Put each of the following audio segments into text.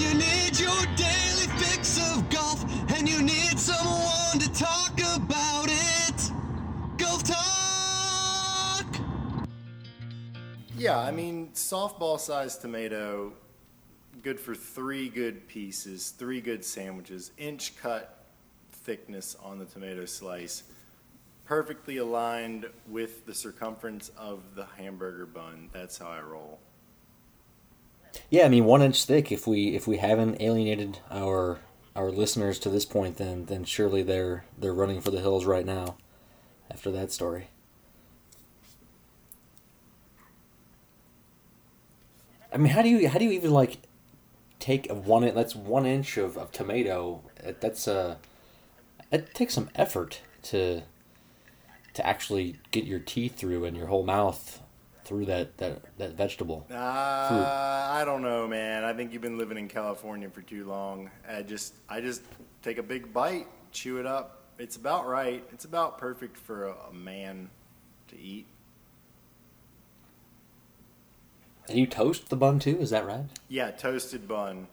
you need your daily fix of golf and you need someone to talk about it. Golf Talk! Yeah, I mean, softball sized tomato, good for three good pieces, three good sandwiches, inch cut thickness on the tomato slice, perfectly aligned with the circumference of the hamburger bun. That's how I roll. Yeah, I mean one inch thick. If we if we haven't alienated our our listeners to this point, then then surely they're they're running for the hills right now. After that story. I mean, how do you how do you even like take a one that's one inch of, of tomato? That's uh, it takes some effort to to actually get your teeth through and your whole mouth through that that, that vegetable. Uh, I don't know, man. I think you've been living in California for too long. I just, I just take a big bite, chew it up. It's about right. It's about perfect for a, a man to eat. And you toast the bun too, is that right? Yeah, toasted bun,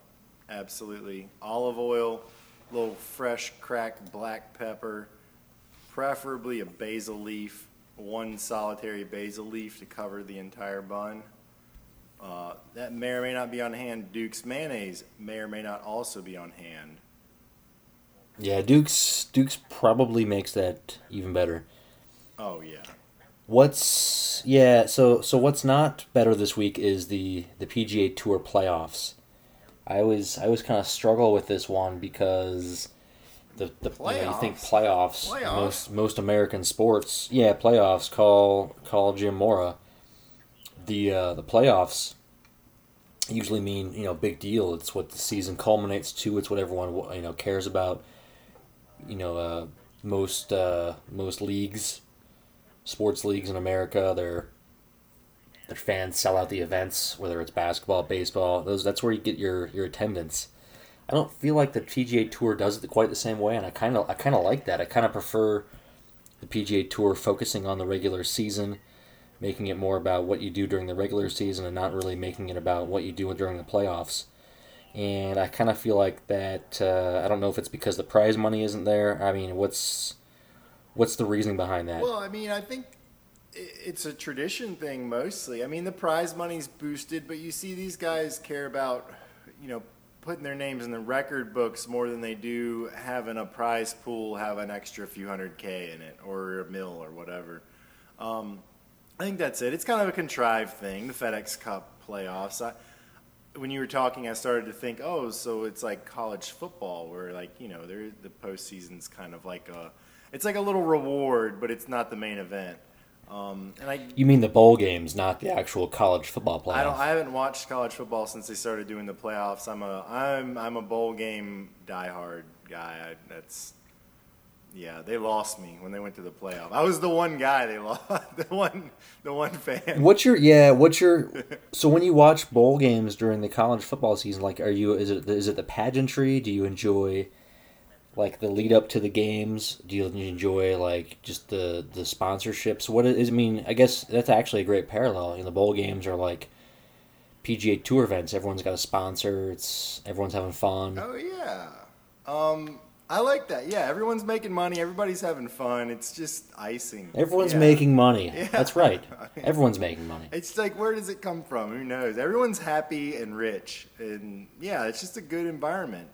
absolutely. Olive oil, little fresh cracked black pepper, preferably a basil leaf, one solitary basil leaf to cover the entire bun. Uh, that may or may not be on hand. Duke's mayonnaise may or may not also be on hand. Yeah, Duke's Duke's probably makes that even better. Oh yeah. What's yeah, so so what's not better this week is the the PGA Tour playoffs. I always I always kind of struggle with this one because the the you, know, you think playoffs, Playoffs? most most American sports yeah playoffs call call Jim Mora. The uh, the playoffs usually mean you know big deal. It's what the season culminates to. It's what everyone you know cares about. You know uh, most uh, most leagues sports leagues in America their their fans sell out the events whether it's basketball baseball those that's where you get your your attendance I don't feel like the PGA Tour does it quite the same way and I kind of I kind of like that I kind of prefer the PGA Tour focusing on the regular season making it more about what you do during the regular season and not really making it about what you do during the playoffs. And I kind of feel like that. Uh, I don't know if it's because the prize money isn't there. I mean, what's what's the reasoning behind that? Well, I mean, I think it's a tradition thing mostly. I mean, the prize money's boosted, but you see these guys care about, you know, putting their names in the record books more than they do having a prize pool have an extra few hundred K in it or a mill or whatever. Um, I think that's it. It's kind of a contrived thing, the FedEx Cup playoffs. I, when you were talking, I started to think, oh, so it's like college football, where like you know, the postseason's kind of like a, it's like a little reward, but it's not the main event. Um, and I, you mean the bowl games, not the actual college football playoff? I don't, I haven't watched college football since they started doing the playoffs. I'm a, I'm, I'm a bowl game diehard guy. I, that's, yeah, they lost me when they went to the playoff. I was the one guy they lost, the one, the one fan. What's your yeah? What's your so when you watch bowl games during the college football season? Like, are you is it is it the pageantry? Do you enjoy like the lead up to the games? Do you enjoy like just the the sponsorships? What is I mean? I guess that's actually a great parallel. You know, the bowl games are like PGA Tour events. Everyone's got a sponsor. It's everyone's having fun. Oh yeah. Um, I like that. Yeah, everyone's making money. Everybody's having fun. It's just icing. Everyone's Yeah. making money. Yeah. That's right. Everyone's making money. It's like where does it come from? Who knows? Everyone's happy and rich, and yeah, it's just a good environment.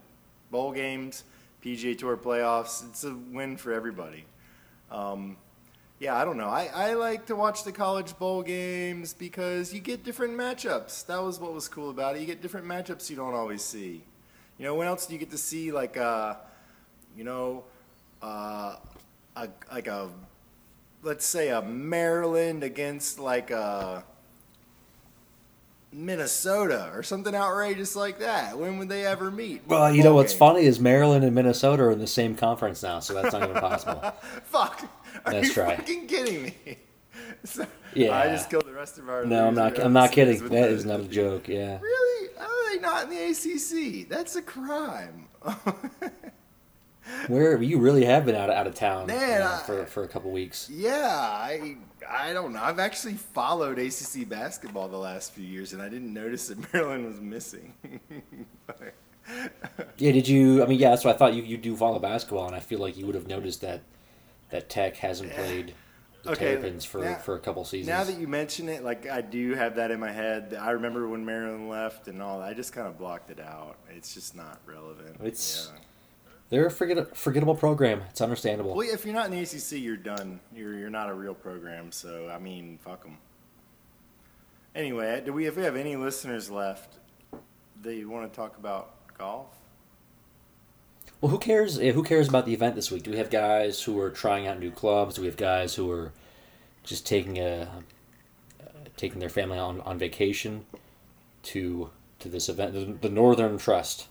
Bowl games, PGA Tour playoffs. It's a win for everybody. Um, yeah, I don't know. I, I like to watch the college bowl games because you get different matchups. That was what was cool about it. You get different matchups you don't always see. You know, when else do you get to see like uh, you know, uh, a like a let's say a Maryland against like a Minnesota or something outrageous like that. When would they ever meet? Well, you know what's funny is Maryland and Minnesota are in the same conference now, so that's not even possible. Fuck. Are That's you right. fucking kidding me? So- Yeah. I just killed the rest of our. No, I'm not. I'm not kidding. That the- is not a joke. Yeah. Really? How are they not in the ACC? That's a crime. Where you really have been out of, out of town Man, uh, I- for for a couple weeks. Yeah, I I don't know. I've actually followed ACC basketball the last few years, and I didn't notice that Maryland was missing. Yeah, did you? I mean, yeah, that's what I thought. You you do follow basketball, and I feel like you would have noticed that that Tech hasn't played the Okay, Terrapins for now- for a couple seasons. now that you mention it, like I do have that in my head. I remember when Maryland left and all. that. I just kind of blocked it out. It's just not relevant. It's- yeah. They're a forget- forgettable program. It's understandable. Well, if you're not in the ACC, you're done. You're you're not a real program. So I mean, fuck them. Anyway, do we if we have any listeners left that you want to talk about golf? Well, who cares? Who cares about the event this week? Do we have guys who are trying out new clubs? Do we have guys who are just taking a uh, taking their family on, on vacation to to this event, the, the Northern Trust?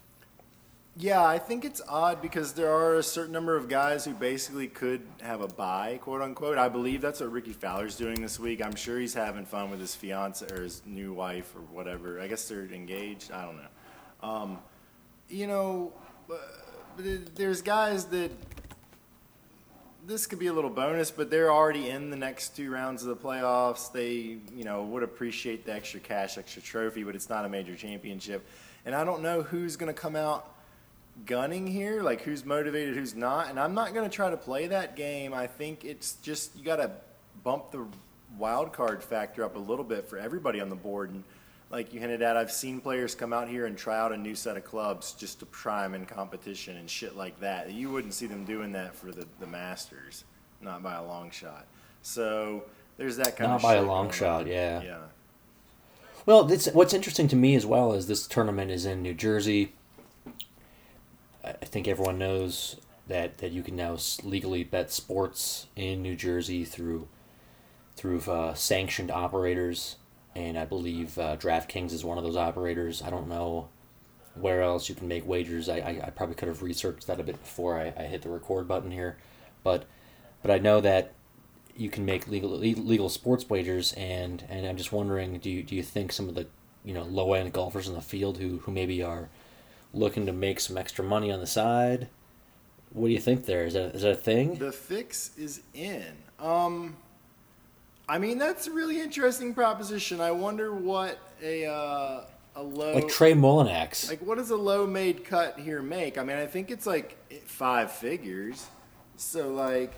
Yeah, I think it's odd because there are a certain number of guys who basically could have a buy, quote unquote. I believe that's what Rickie Fowler's doing this week. I'm sure he's having fun with his fiance or his new wife or whatever. I guess they're engaged. I don't know. Um, you know, uh, there's guys that this could be a little bonus, but they're already in the next two rounds of the playoffs. They, you know, would appreciate the extra cash, extra trophy, but it's not a major championship. And I don't know who's going to come out gunning here, like who's motivated, who's not. And I'm not going to try to play that game. I think it's just you got to bump the wild card factor up a little bit for everybody on the board. And like you hinted at, I've seen players come out here and try out a new set of clubs just to try them in competition and shit like that. You wouldn't see them doing that for the, the Masters, not by a long shot. So there's that kind Not of not by a long shot, on. yeah. Yeah. Well, what's interesting to me as well is this tournament is in New Jersey. I think everyone knows that, that you can now legally bet sports in New Jersey through through uh, sanctioned operators, and I believe uh, DraftKings is one of those operators. I don't know where else you can make wagers. I, I, I probably could have researched that a bit before I, I hit the record button here, but but I know that you can make legal legal sports wagers, and and I'm just wondering, do you do you think some of the you know low end golfers in the field who who maybe are looking to make some extra money on the side? What do you think there? Is that is that a thing? The fix is in. Um, I mean, that's a really interesting proposition. I wonder what a uh, a low Like Trey Mullinax. like what does a low made cut here make? I mean, I think it's like five figures. So like,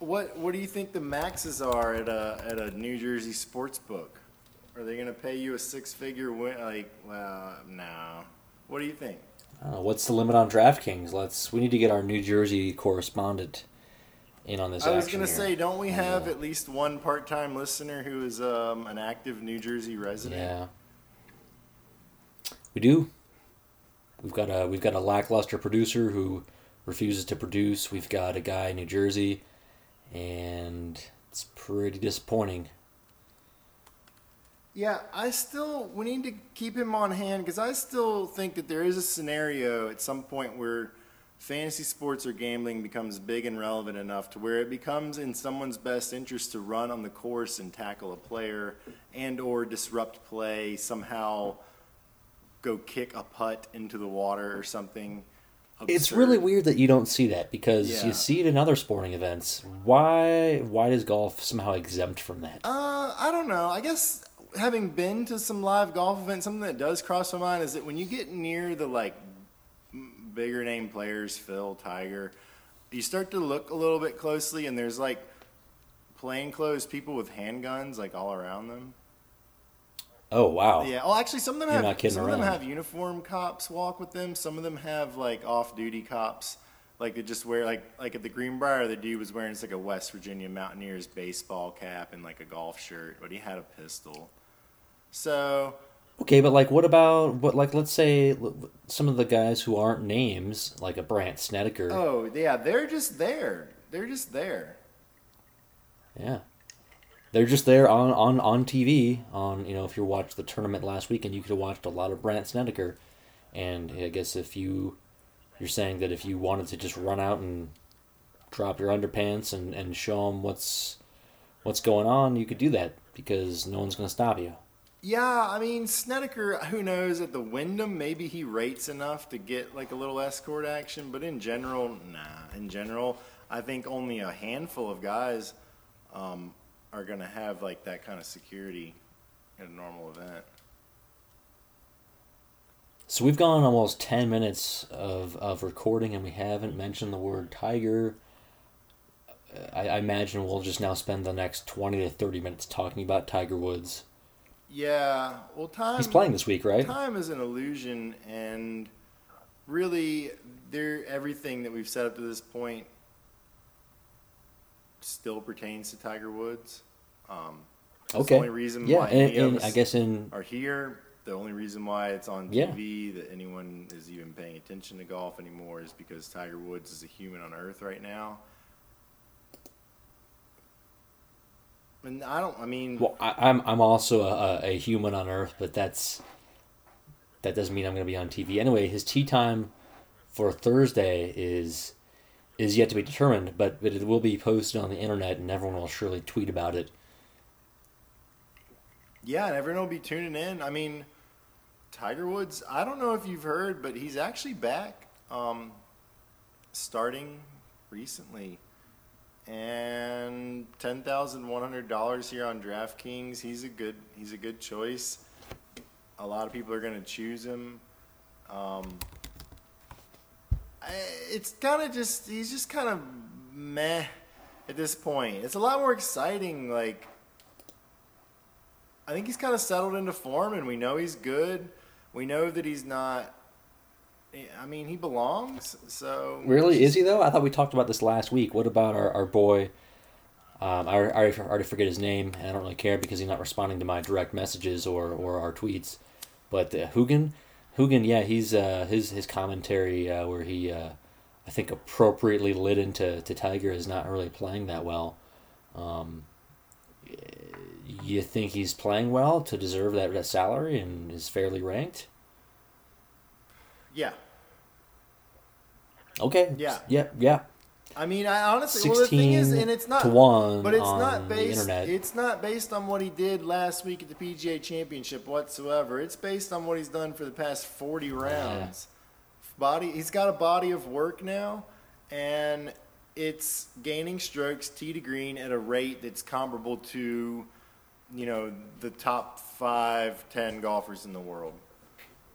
what what do you think the maxes are at a at a New Jersey sports book? Are they gonna pay you a six figure win? Like, well, no. What do you think? Know, what's the limit on DraftKings? Let's. We need to get our New Jersey correspondent in on this. I was gonna say, don't we have Yeah. at least one part time listener who is um, an active New Jersey resident? Yeah. We do. We've got a we've got a lackluster producer who refuses to produce. We've got a guy in New Jersey, and it's pretty disappointing. Yeah, I still we need to keep him on hand because I still think that there is a scenario at some point where fantasy sports or gambling becomes big and relevant enough to where it becomes in someone's best interest to run on the course and tackle a player and or disrupt play somehow go kick a putt into the water or something It's really weird that you don't see that because Yeah. you see it in other sporting events. Why why does golf somehow exempt from that? Uh, I don't know. I guess having been to some live golf events, something that does cross my mind is that when you get near the like bigger name players, Phil, Tiger, you start to look a little bit closely, and there's like plainclothes people with handguns like all around them. Oh wow. Yeah. Oh, actually, some of them You're have some of them have uniform cops walk with them. Some of them have like off-duty cops, like they just wear like like at the Greenbrier, the dude was wearing it's like a West Virginia Mountaineers baseball cap and like a golf shirt, but he had a pistol. So Okay, but like, what about what? Like, let's say some of the guys who aren't names, like a Brandt Snedeker. oh yeah, they're just there. They're just there. Yeah. They're just there on, on, on TV. On you know, if you watched the tournament last weekend, you could have watched a lot of Brandt Snedeker. And I guess if you you're saying that if you wanted to just run out and drop your underpants and, and show them what's what's going on, you could do that because no one's going to stop you. Yeah, I mean Snedeker. Who knows? At the Wyndham, maybe he rates enough to get like a little escort action. But in general, nah. In general, I think only a handful of guys um, are gonna have like that kind of security at a normal event. So we've gone almost 10 minutes of, of recording and we haven't mentioned the word Tiger. I, I imagine we'll just now spend the next 20 to 30 minutes talking about Tiger Woods. Yeah, well, time. He's playing this week, right? Time is an illusion, and really, there everything that we've said up to this point still pertains to Tiger Woods. Um, Okay. The only reason Yeah, why and, and I guess in are here, the only reason why it's on Yeah. TV that anyone is even paying attention to golf anymore is because Tiger Woods is a human on Earth right now. And I don't. I mean, well, I, I'm I'm also a, a human on Earth, but that's that doesn't mean I'm going to be on TV anyway. His tee time for Thursday is is yet to be determined, but, but it will be posted on the internet, and everyone will surely tweet about it. Yeah, and everyone will be tuning in. I mean, Tiger Woods, I don't know if you've heard, but he's actually back um, starting recently. And ten thousand one hundred dollars here on DraftKings. He's a good he's a good choice. A lot of people are gonna choose him. Um, I, it's kind of just he's just kind of meh at this point. It's a lot more exciting like I think he's kind of settled into form, and we know he's good. We know that he's not. I mean, he belongs. So Really, is he though? I thought we talked about this last week. What about our, our boy? Um, I, I already forget his name, and I don't really care because he's not responding to my direct messages or, or our tweets. But uh, Hugan, Hugan, yeah, he's uh, his his commentary uh, where he, uh, I think, appropriately lit into to Tiger is not really playing that well. Um, you think he's playing well to deserve that, that salary and is fairly ranked? Yeah, Okay. Yeah. Yeah. Yeah. I mean, I honestly, well, the thing is, and it's not to one but it's not based. It's not based on what he did last week at the PGA Championship whatsoever. It's based on what he's done for the past forty rounds. Body, he's got a body of work now, and it's gaining strokes tee to green at a rate that's comparable to, you know, the top five, ten golfers in the world.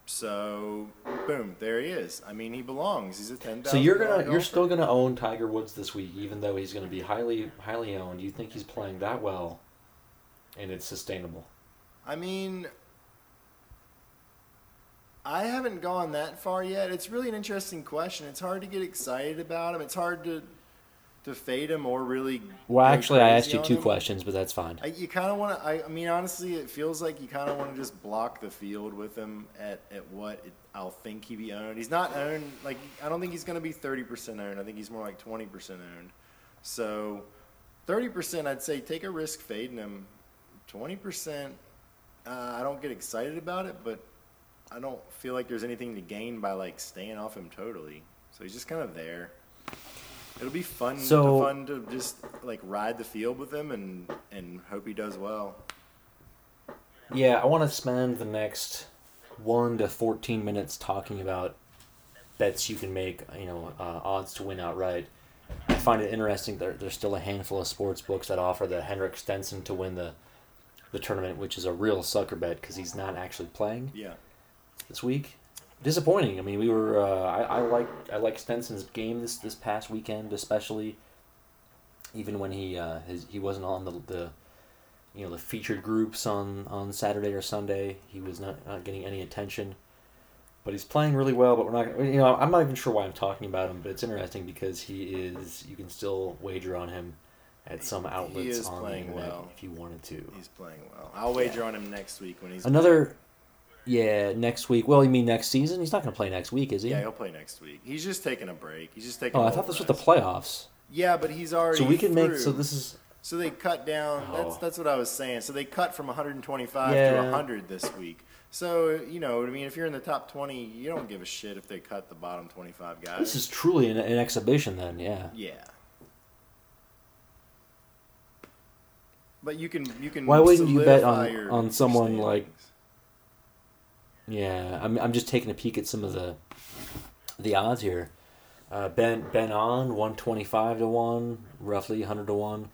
So, boom, there he is. I mean, he belongs. He's a ten So you're gonna you're still gonna own Tiger Woods this week, even though he's gonna be highly highly owned. You think he's playing that well, and it's sustainable? I mean, I haven't gone that far yet. It's really an interesting question. It's hard to get excited about him. It's hard to to fade him or really. Well, actually, I asked you two him. questions, but that's fine. I, you kind of want to. I, I mean, honestly, it feels like you kind of want to just block the field with him at, at what it, I'll think he be owned. He's not owned. Like I don't think he's going to be thirty percent owned. I think he's more like twenty percent owned. So, thirty percent, I'd say take a risk fading him. Twenty percent, uh, I don't get excited about it, but I don't feel like there's anything to gain by like staying off him totally. So he's just kind of there. It'll be fun. So- to, fun to just like ride the field with him and and hope he does well. Yeah, I want to spend the next one to fourteen minutes talking about bets you can make. You know, uh, odds to win outright. I find it interesting. There, there's still a handful of sports books that offer the Henrik Stenson to win the the tournament, which is a real sucker bet because he's not actually playing. Yeah. this week. Disappointing. I mean, we were. Uh, I I like I like Stenson's game this this past weekend, especially. Even when he uh, his he wasn't on the the, you know the featured groups on on Saturday or Sunday, he was not not getting any attention. But he's playing really well. But we're not. You know, I'm not even sure why I'm talking about him. But it's interesting because he is. You can still wager on him at some outlets is on the playing internet well. if you wanted to. He's playing well. I'll wager on him next week when he's Another. Yeah, next week. Well, you mean next season? He's not going to play next week, is he? Yeah, he'll play next week. He's just taking a break. He's just taking. Oh, a I thought this was the playoffs. Yeah, but he's already. So we can make. So this is. So they cut down. That's Oh. that's what I was saying. So they cut from 125 to 100 this week. So you know, I mean, if you're in the top 20, you don't give a shit if they cut the bottom 25 guys. This is truly an, an exhibition, then. Yeah. yeah. But you can you can. Why wouldn't you bet on- on someone like-. Yeah, I'm, I'm just taking a peek at some of the the odds here. Uh, ben Ben An one twenty five to one, roughly hundred to one.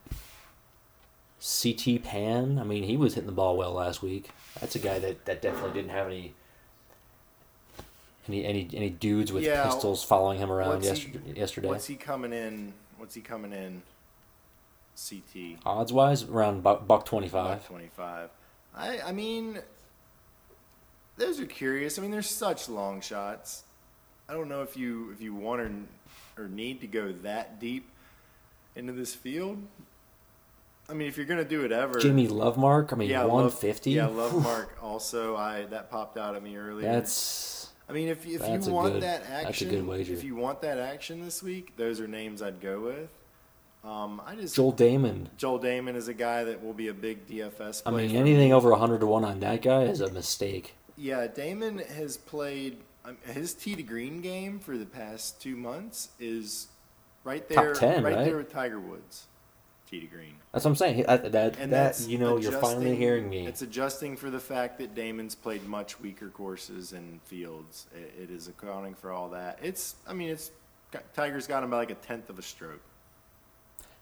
CT Pan, I mean, he was hitting the ball well last week. That's a guy that, that definitely didn't have any any any any dudes with Yeah, pistols following him around what's he- yesterday. yesterday. What's he coming in? What's he coming in? CT. Odds wise, around buck, buck twenty five. Twenty five. I I mean, those are curious. I mean, they're such long shots. I don't know if you if you want or or need to go that deep into this field. I mean, if you're gonna do it ever, Jimmy Lovemark, I mean, yeah, one fifty. Yeah, Love Mark. Also, I that popped out at me earlier. That's I mean, if if you want good- that that's a action, good wager. if you want that action this week, those are names I'd go with. Um, I just Joel Dahmen. Joel Dahmen is a guy that will be a big DFS. I mean, anything me. over hundred to one on that guy is a mistake. Yeah, Dahmen has played um, his tee to green game for the past two months is right Top there, 10, right, right? there with Tiger Woods. Tee to green, That's what I'm saying. That, that, and that that's you know, you're finally adjusting- hearing me. It's adjusting for the fact that Dahmen's played much weaker courses and fields. It, it is accounting for all that. It's, I mean, it's got, Tiger's got him by like a tenth of a stroke.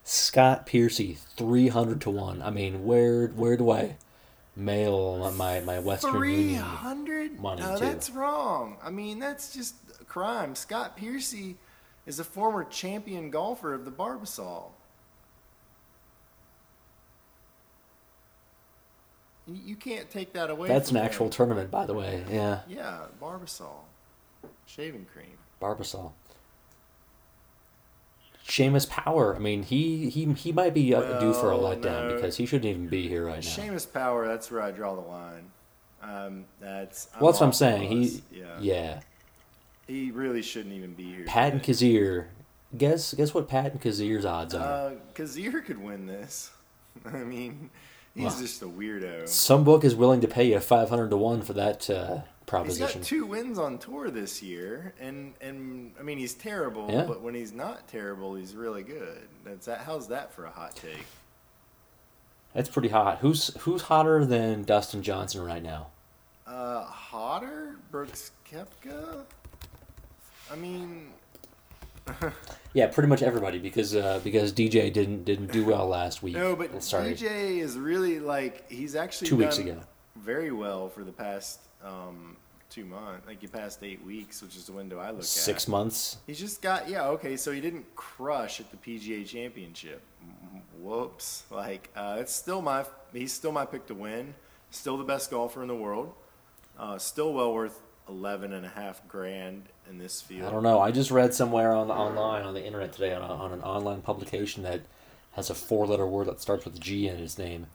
Scott Piercy, three hundred to one. I mean, where where do I mail my my Western Three Union? hundred? money, No, too. that's wrong. I mean, that's just a crime. Scott Piercy is a former champion golfer of the Barbasol. You can't take that away. That's an actual tournament, by the way. Yeah, Yeah, Barbasol, shaving cream. Barbasol. Seamus Power. I mean, he he he might be uh, due for a letdown no. because he shouldn't even be here right now. Seamus Power. That's where I draw the line. Um, that's well, that's what I'm saying. He yeah, yeah. he really shouldn't even be here. Pat and. Kizzire. Guess guess what Pat and Kizzire's odds are. Uh, Kizzire could win this. I mean, he's Well, just a weirdo. Some book is willing to pay you five hundred to one for that uh, He's proposition. got two wins on tour this year, and and I mean he's terrible, Yeah. but when he's not terrible, he's really good. That's that. How's that for a hot take? That's pretty hot. Who's who's hotter than Dustin Johnson right now? Uh, hotter, Brooks Koepka. I mean, Yeah, pretty much everybody because uh, because DJ didn't didn't do well last week. no, but sorry, DJ is really like he's actually Two weeks ago. very well for the past um, two months, like the passed eight weeks, which is the window I look at. six months. He's just got yeah okay. So he didn't crush at the PGA Championship. Whoops! Like uh, it's still my he's still my pick to win. Still the best golfer in the world. Uh, still well worth eleven and a half grand in this field. I don't know. I just read somewhere on online on the internet today on, a, on an online publication that has a four letter word that starts with G in his name,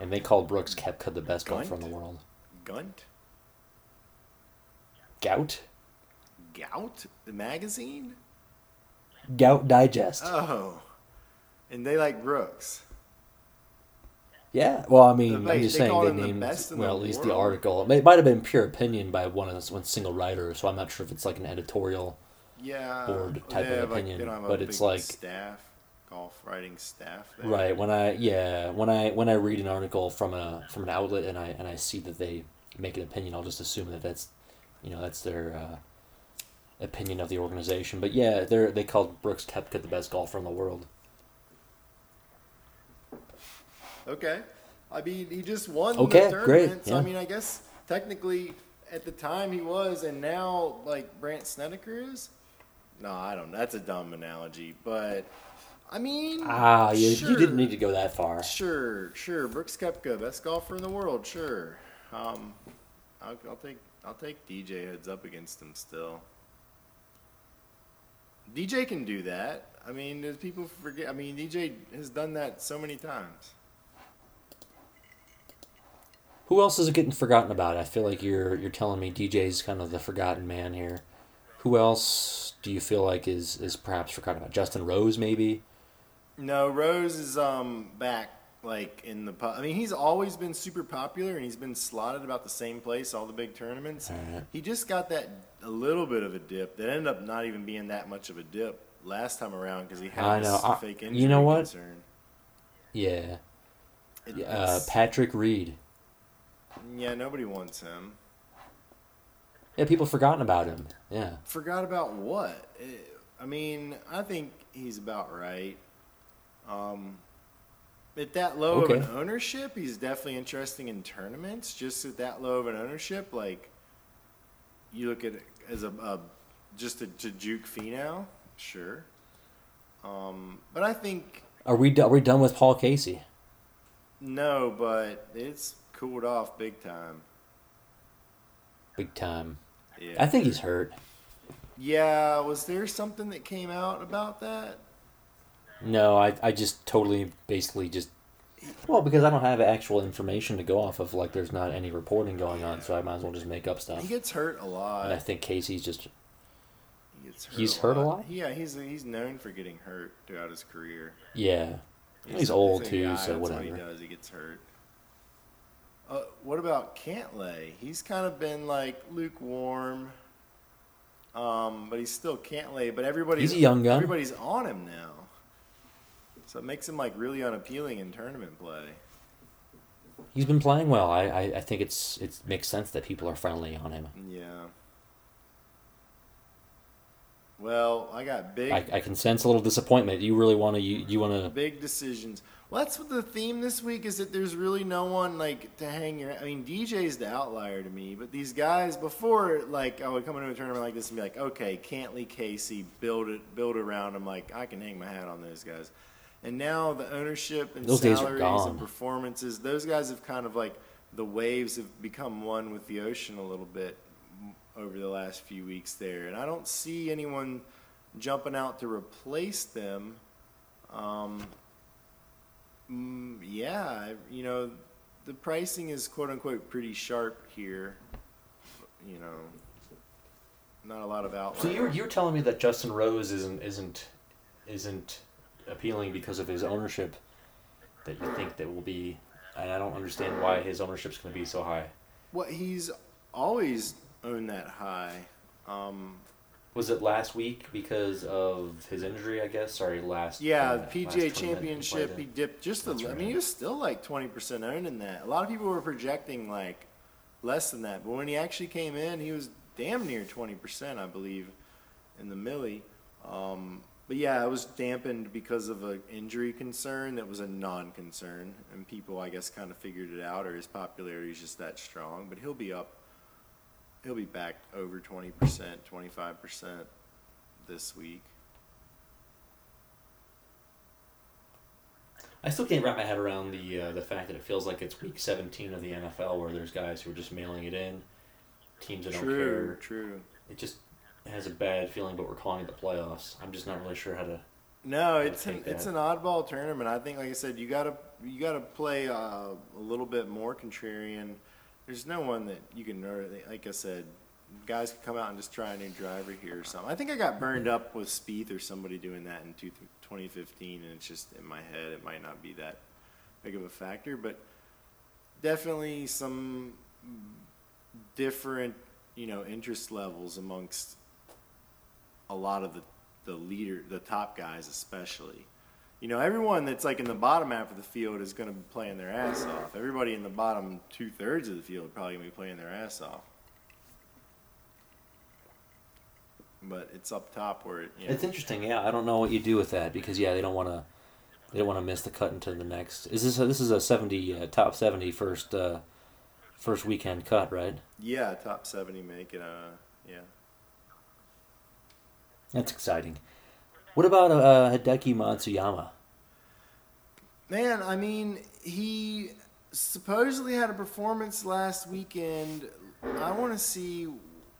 and they called Brooks Koepka the best golfer in the world. Gunt, Gout, Gout, the magazine. Gout Digest. Oh, and they like Brooks. Yeah, well, I mean, They- I'm just they saying they him the well at least the article. It, might have been pure opinion by one of one single writer, so I'm not sure if it's like an editorial. Yeah, Board type of like- opinion, they don't have a but it's like- staff, golf writing staff. There. Right. When I yeah when I when I read an article from a from an outlet and I and I see that they make an opinion, I'll just assume that that's you know that's their uh, opinion of the organization. But yeah, they they called Brooks Koepka the best golfer in the world. Okay. I mean, he just won Okay, the great, tournament. So, I mean, I guess technically at the time he was, and now like Brandt Snedeker is. No, I don't. That's a dumb analogy, but I mean, Ah, you, sure, you didn't need to go that far. Sure, sure. Brooks Koepka, best golfer in the world. Sure. Um, I'll, I'll take I'll take DJ heads up against him still. DJ can do that. I mean, there's people forget. I mean, DJ has done that so many times. Who else is getting forgotten about? I feel like you're you're telling me DJ's kind of the forgotten man here. Who else do you feel like is is perhaps forgotten about? Justin Rose, maybe. No, Rose is um back like in the. Po- I mean, he's always been super popular, and he's been slotted about the same place all the big tournaments. Alright. He just got that a little bit of a dip that ended up not even being that much of a dip last time around because he had I this know. I- fake you injury know what? concern. Yeah. It- Uh, Patrick Reed. yeah, nobody wants him. Yeah, people forgotten about him. Yeah. Forgot about what? I mean, I think he's about right. Um, at that low of an ownership, he's definitely interesting in tournaments. Just at that low of an ownership, like you look at it as a, a just a, to juke Finau, sure. Um, but I think Are we are we done with Paul Casey? no, but it's cooled off big time. Big time. Yeah. I think he's hurt. Yeah, was there something that came out about that? No, I I just totally basically just well because I don't have actual information to go off of. Like, there's not any reporting going on, so I might as well just make up stuff. He gets hurt a lot. And I think Casey's just He gets hurt He's a hurt a lot. lot? Yeah, he's he's known for getting hurt throughout his career. yeah. He's old, a too, guy, so that's What he whatever. does, he gets hurt. Uh, what about Cantlay? He's kind of been like lukewarm, um, but he's still Cantlay. But everybody's He's a young gun. Everybody's on him now, so it makes him like really unappealing in tournament play. He's been playing well. I, I, I think it's it makes sense that people are finally on him. Yeah. Well, I got big. I, I can sense a little disappointment. You really want to you, you want to Big decisions. Well, that's what the theme this week is that there's really no one like to hang your. I mean, DJ's the outlier to me, but these guys before, like, I would come into a tournament like this and be like, okay, Cantlay, Casey, build it, build around them. Like, I can hang my hat on those guys. And now the ownership and Those salaries and performances, those guys have kind of like the waves have become one with the ocean a little bit over the last few weeks there, and I don't see anyone jumping out to replace them. Um, mm, yeah, you know, the pricing is quote unquote pretty sharp here. You know, not a lot of outlet. So you were, you were telling me that Justin Rose isn't isn't isn't appealing because of his ownership. That you think that will be, and I don't understand why his ownership's going to be so high. Well, he's always owned that high. Um, Was it last week because of his injury? I guess. Sorry, last. yeah, uh, last PGA tournament he Championship, he dipped just a. That's I mean, he was still like twenty percent owned in that. A lot of people were projecting like less than that, but when he actually came in, he was damn near twenty percent, I believe, in the millie. Um, but yeah, it was dampened because of an injury concern that was a non-concern, and people, I guess, kind of figured it out, or his popularity is just that strong. But he'll be up. He'll be back over twenty percent, twenty-five percent this week. I still can't wrap my head around the uh, the fact that it feels like it's week 17 of the NFL where there's guys who are just mailing it in, teams that don't care. True, true. It just has a bad feeling, but we're calling it the playoffs. I'm just not really sure how to. No, it's an it's an oddball tournament. I think, like I said, you gotta you gotta play uh, a little bit more contrarian. There's no one that you can, like I said, guys can come out and just try a new driver here or something. I think I got burned up with Spieth or somebody doing that in 2015, and it's just in my head. It might not be that big of a factor, but definitely some different, you know, interest levels amongst a lot of the, the leader, the top guys especially. You know, everyone that's like in the bottom half of the field is going to be playing their ass off. Everybody in the bottom two thirds of the field are probably going to be playing their ass off. But it's up top where it, you know, It's interesting, yeah. I don't know what you do with that because yeah, they don't want to. They don't want to miss the cut into the next. Is this a, this is a 70 uh, top 70 first uh, first weekend cut, right? yeah, top seventy make it. Uh, yeah. That's exciting. What about uh, Hideki Matsuyama? Man, I mean, he supposedly had a performance last weekend. I want to see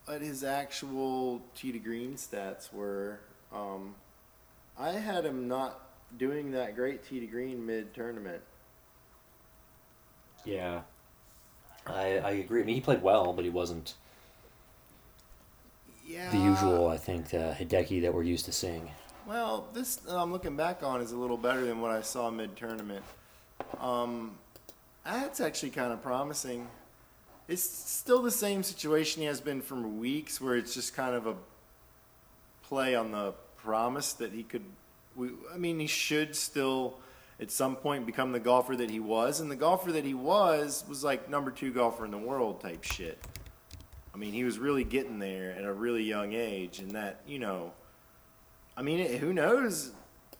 what his actual tee to green stats were. Um, I had him not doing that great tee to green mid tournament. Yeah, I I agree. I mean, he played well, but he wasn't Yeah. the usual. I think uh, Hideki that we're used to seeing. Well, this that I'm looking back on is a little better than what I saw mid tournament. Um, that's actually kind of promising. It's still the same situation he has been for weeks, where it's just kind of a play on the promise that he could. We, I mean, he should still. at some point become the golfer that he was, and the golfer that he was was like number two golfer in the world type shit. I mean, he was really getting there at a really young age, and that you know, I mean, it, who knows?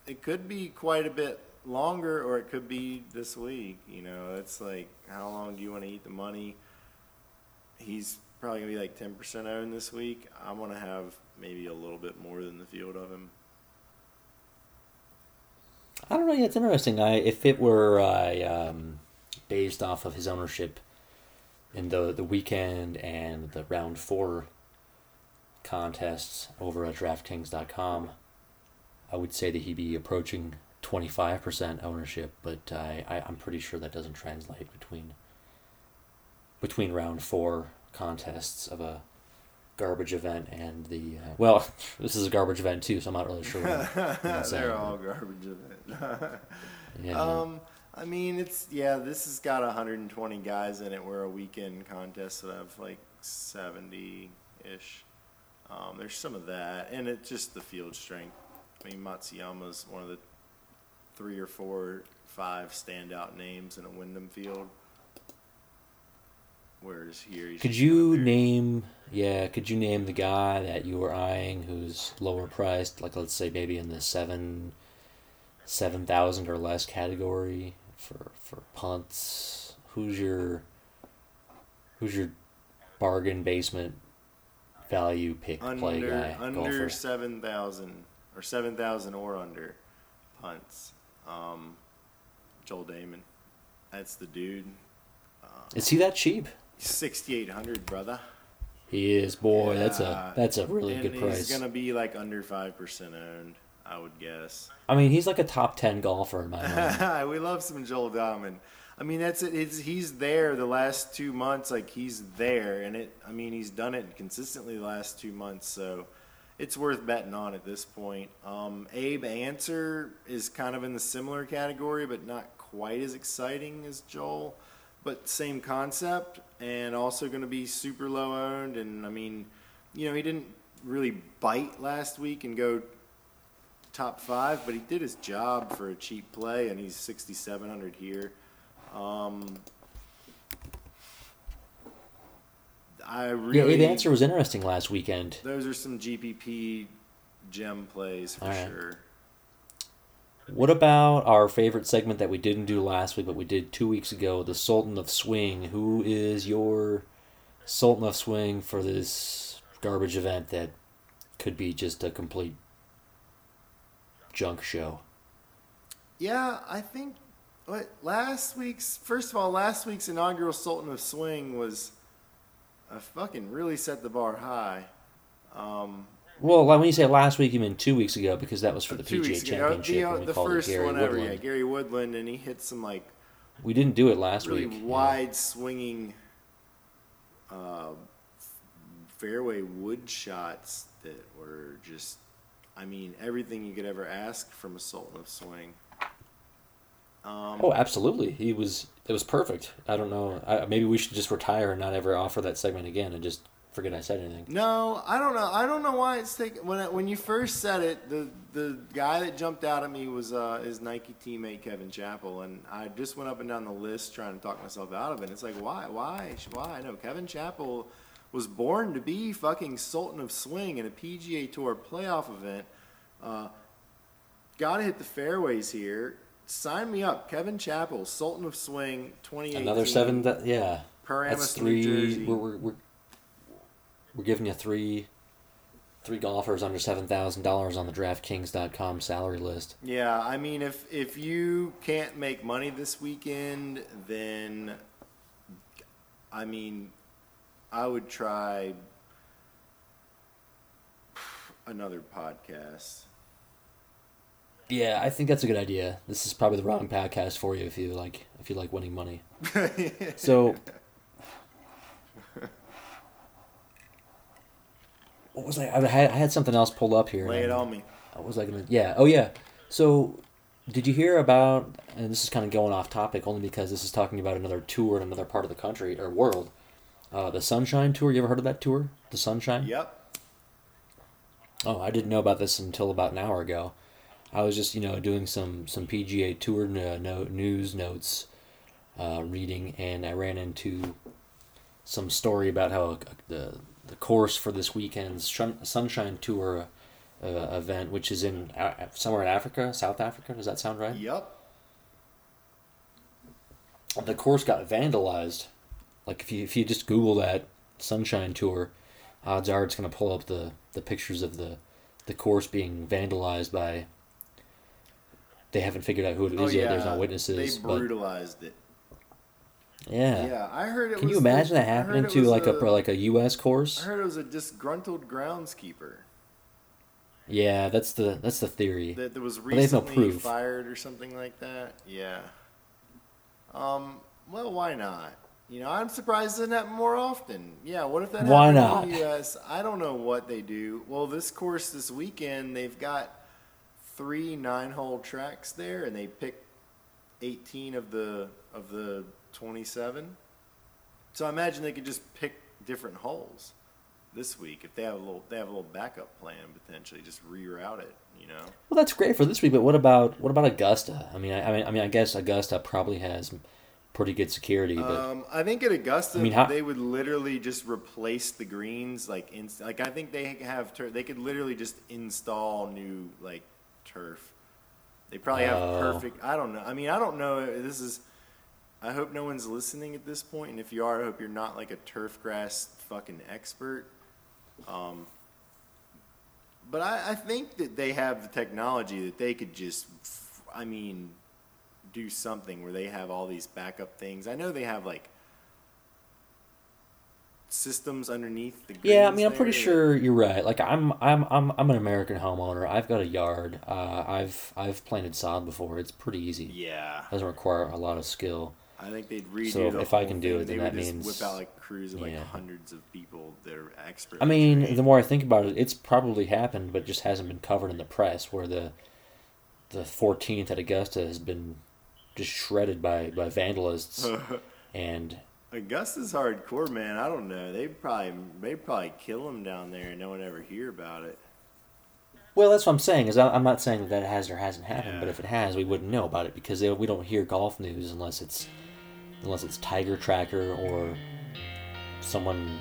It could be quite a bit longer, or it could be this week. You know, it's like how long do you want to eat the money? He's probably gonna be like ten percent owned this week. I'm gonna have maybe a little bit more than the field of him. I don't know. Yeah, it's interesting. I if it were uh, um, based off of his ownership in the the weekend and the round four contests over at DraftKings.com, I would say that he'd be approaching twenty five percent ownership. But I, I I'm pretty sure that doesn't translate between between round four contests of a garbage event and the uh, well, this is a garbage event too, so I'm not really sure. What I'm They're all garbage it. yeah. Um, I mean, it's yeah. This has got 120 guys in it. We're a weekend contest that have like 70 ish. Um, there's some of that, and it's just the field strength. I mean, Matsuyama's one of the three or four, five standout names in a Wyndham field. Whereas here, he's Could you name, yeah, could you name the guy that you were eyeing who's lower priced, like let's say maybe in the seven, seven thousand or less category for for punts? Who's your, who's your bargain basement value pick play under guy under seven thousand or seven thousand or under punts. Um, Joel Dahmen, that's the dude. Is he that cheap? Sixty eight hundred, brother. He is, boy. That's a that's a really and good price. he's gonna be like under five percent owned, I would guess. I mean, he's like a top ten golfer in my mind. we love some Joel Dahmen. I mean, that's it. It's, he's there the last two months. Like he's there, and it. I mean, he's done it consistently the last two months. So it's worth betting on at this point. Um, Abe Ancer is kind of in the similar category, but not quite as exciting as Joel. But same concept, and also going to be super low owned. And I mean, you know, he didn't really bite last week and go top five, but he did his job for a cheap play, and he's 6,700 here. Um, I yeah, really. Abe Ancer was interesting last weekend. Those are some GPP gem plays for right. sure. What about our favorite segment that we didn't do last week, but we did two weeks ago, the Sultan of Swing? Who is your Sultan of Swing for this garbage event that could be just a complete junk show? Yeah, I think what last week's first of all, last week's inaugural Sultan of Swing was a fucking really set the bar high. Um, Well, like when you say last week, you mean two weeks ago because that was for the PGA weeks ago, Championship the, uh, when we the called it first Gary one ever, Woodland. yeah, Gary Woodland, and he hit some like We didn't do it last really week. wide swinging uh, fairway wood shots that were just I mean everything you could ever ask from a Sultan of Swing. Um, Oh, absolutely. He was. It was perfect. I don't know. I, maybe we should just retire and not ever offer that segment again and just forget I said anything. No, I don't know. I don't know why it's taking. When I, when you first said it, the the guy that jumped out at me was uh, his Nike teammate Kevin Chappell, and I just went up and down the list trying to talk myself out of it. It's like why, why, why? No, Kevin Chappell was born to be fucking Sultan of Swing in a PGA Tour playoff event. Uh, Got to hit the fairways here. Sign me up, Kevin Chappell, Sultan of Swing, 2018. Another seven. That, yeah. Paramus, That's three. We're, we're, we're, we're giving you three. Three golfers under seven thousand dollars on the DraftKings.com salary list. Yeah, I mean, if if you can't make money this weekend, then I mean, I would try another podcast. Yeah, I think that's a good idea. This is probably the wrong podcast for you if you like if you like winning money. So what was I? I had, I had something else pulled up here. Lay it on me. What was I gonna? Yeah. Oh yeah. So did you hear about? And this is kind of going off topic only because this is talking about another tour in another part of the country or world. Uh, the Sunshine Tour. You ever heard of that tour? The Sunshine. Yep. Oh, I didn't know about this until about an hour ago. I was just you know doing some some PGA Tour no, no, news notes, uh, reading, and I ran into some story about how uh, the the course for this weekend's Shun- Sunshine Tour uh, event, which is in uh, somewhere in Africa, South Africa. Does that sound right? Yup. The course got vandalized. Like if you if you just Google that Sunshine Tour, odds are it's gonna pull up the the pictures of the the course being vandalized by. They haven't figured out who it is Oh, yet. There's no witnesses. They but brutalized it. yeah. Yeah, I heard it. Can you imagine the- that happening to like a, a like a U.S. Course? I heard it was a disgruntled groundskeeper Yeah, that's the that's the theory. that, that was they have no proof. fired or something like that. Yeah. Um. Well, why not? You know, I'm surprised it doesn't happen more often. Yeah. What if that Why happened in not? the U.S.? I don't know what they do. Well, this course this weekend they've got three nine-hole tracks there, and they pick 18 of the of the 27. So I imagine they could just pick different holes this week if they have a little they have a little backup plan potentially just reroute it. You know. Well, that's great for this week, but what about what about Augusta? I mean, I, I mean, I mean, I guess Augusta probably has pretty good security, but Um, I think at Augusta I mean, how- they would literally just replace the greens like inst- like I think they have tur- they could literally just install new like turf. They probably have Oh. perfect. I don't know. I mean, I don't know. This is. I hope no one's listening at this point, and if you are, I hope you're not like a turf grass fucking expert. Um, but I, I think that they have the technology that they could just, I mean, do something where they have all these backup things. I know they have like systems underneath the. yeah, I mean, I'm pretty there sure you're right. Like, I'm I'm I'm I'm an American homeowner. I've got a yard. Uh, I've I've planted sod before. It's pretty easy. Yeah, Doesn't require a lot of skill. I think they'd redo So if I can do thing. it, then that means- whip out like crews of like hundreds of people that are expert. I mean, the more I think about it, it's probably happened, but just hasn't been covered in the press. Where the the 14th at Augusta has been just shredded by by vandalists, and Augusta's hardcore, man. I don't know. They probably they probably kill them down there, and no one ever hear about it. well, that's what I'm saying. Is I'm not saying that it has or hasn't happened, but if it has, we wouldn't know about it because we don't hear golf news unless it's unless it's Tiger Tracker or someone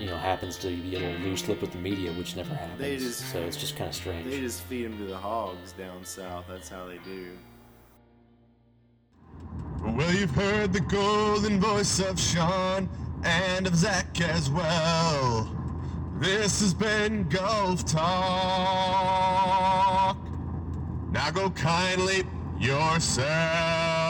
you know happens to be a little loose lip with the media, which never happens. Just- so it's just kind of strange. They just feed them to the hogs down south. That's how they do. Well, you've heard the golden voice of Sean and of Zach as well. This has been Golf Talk. Now go kindly yourself.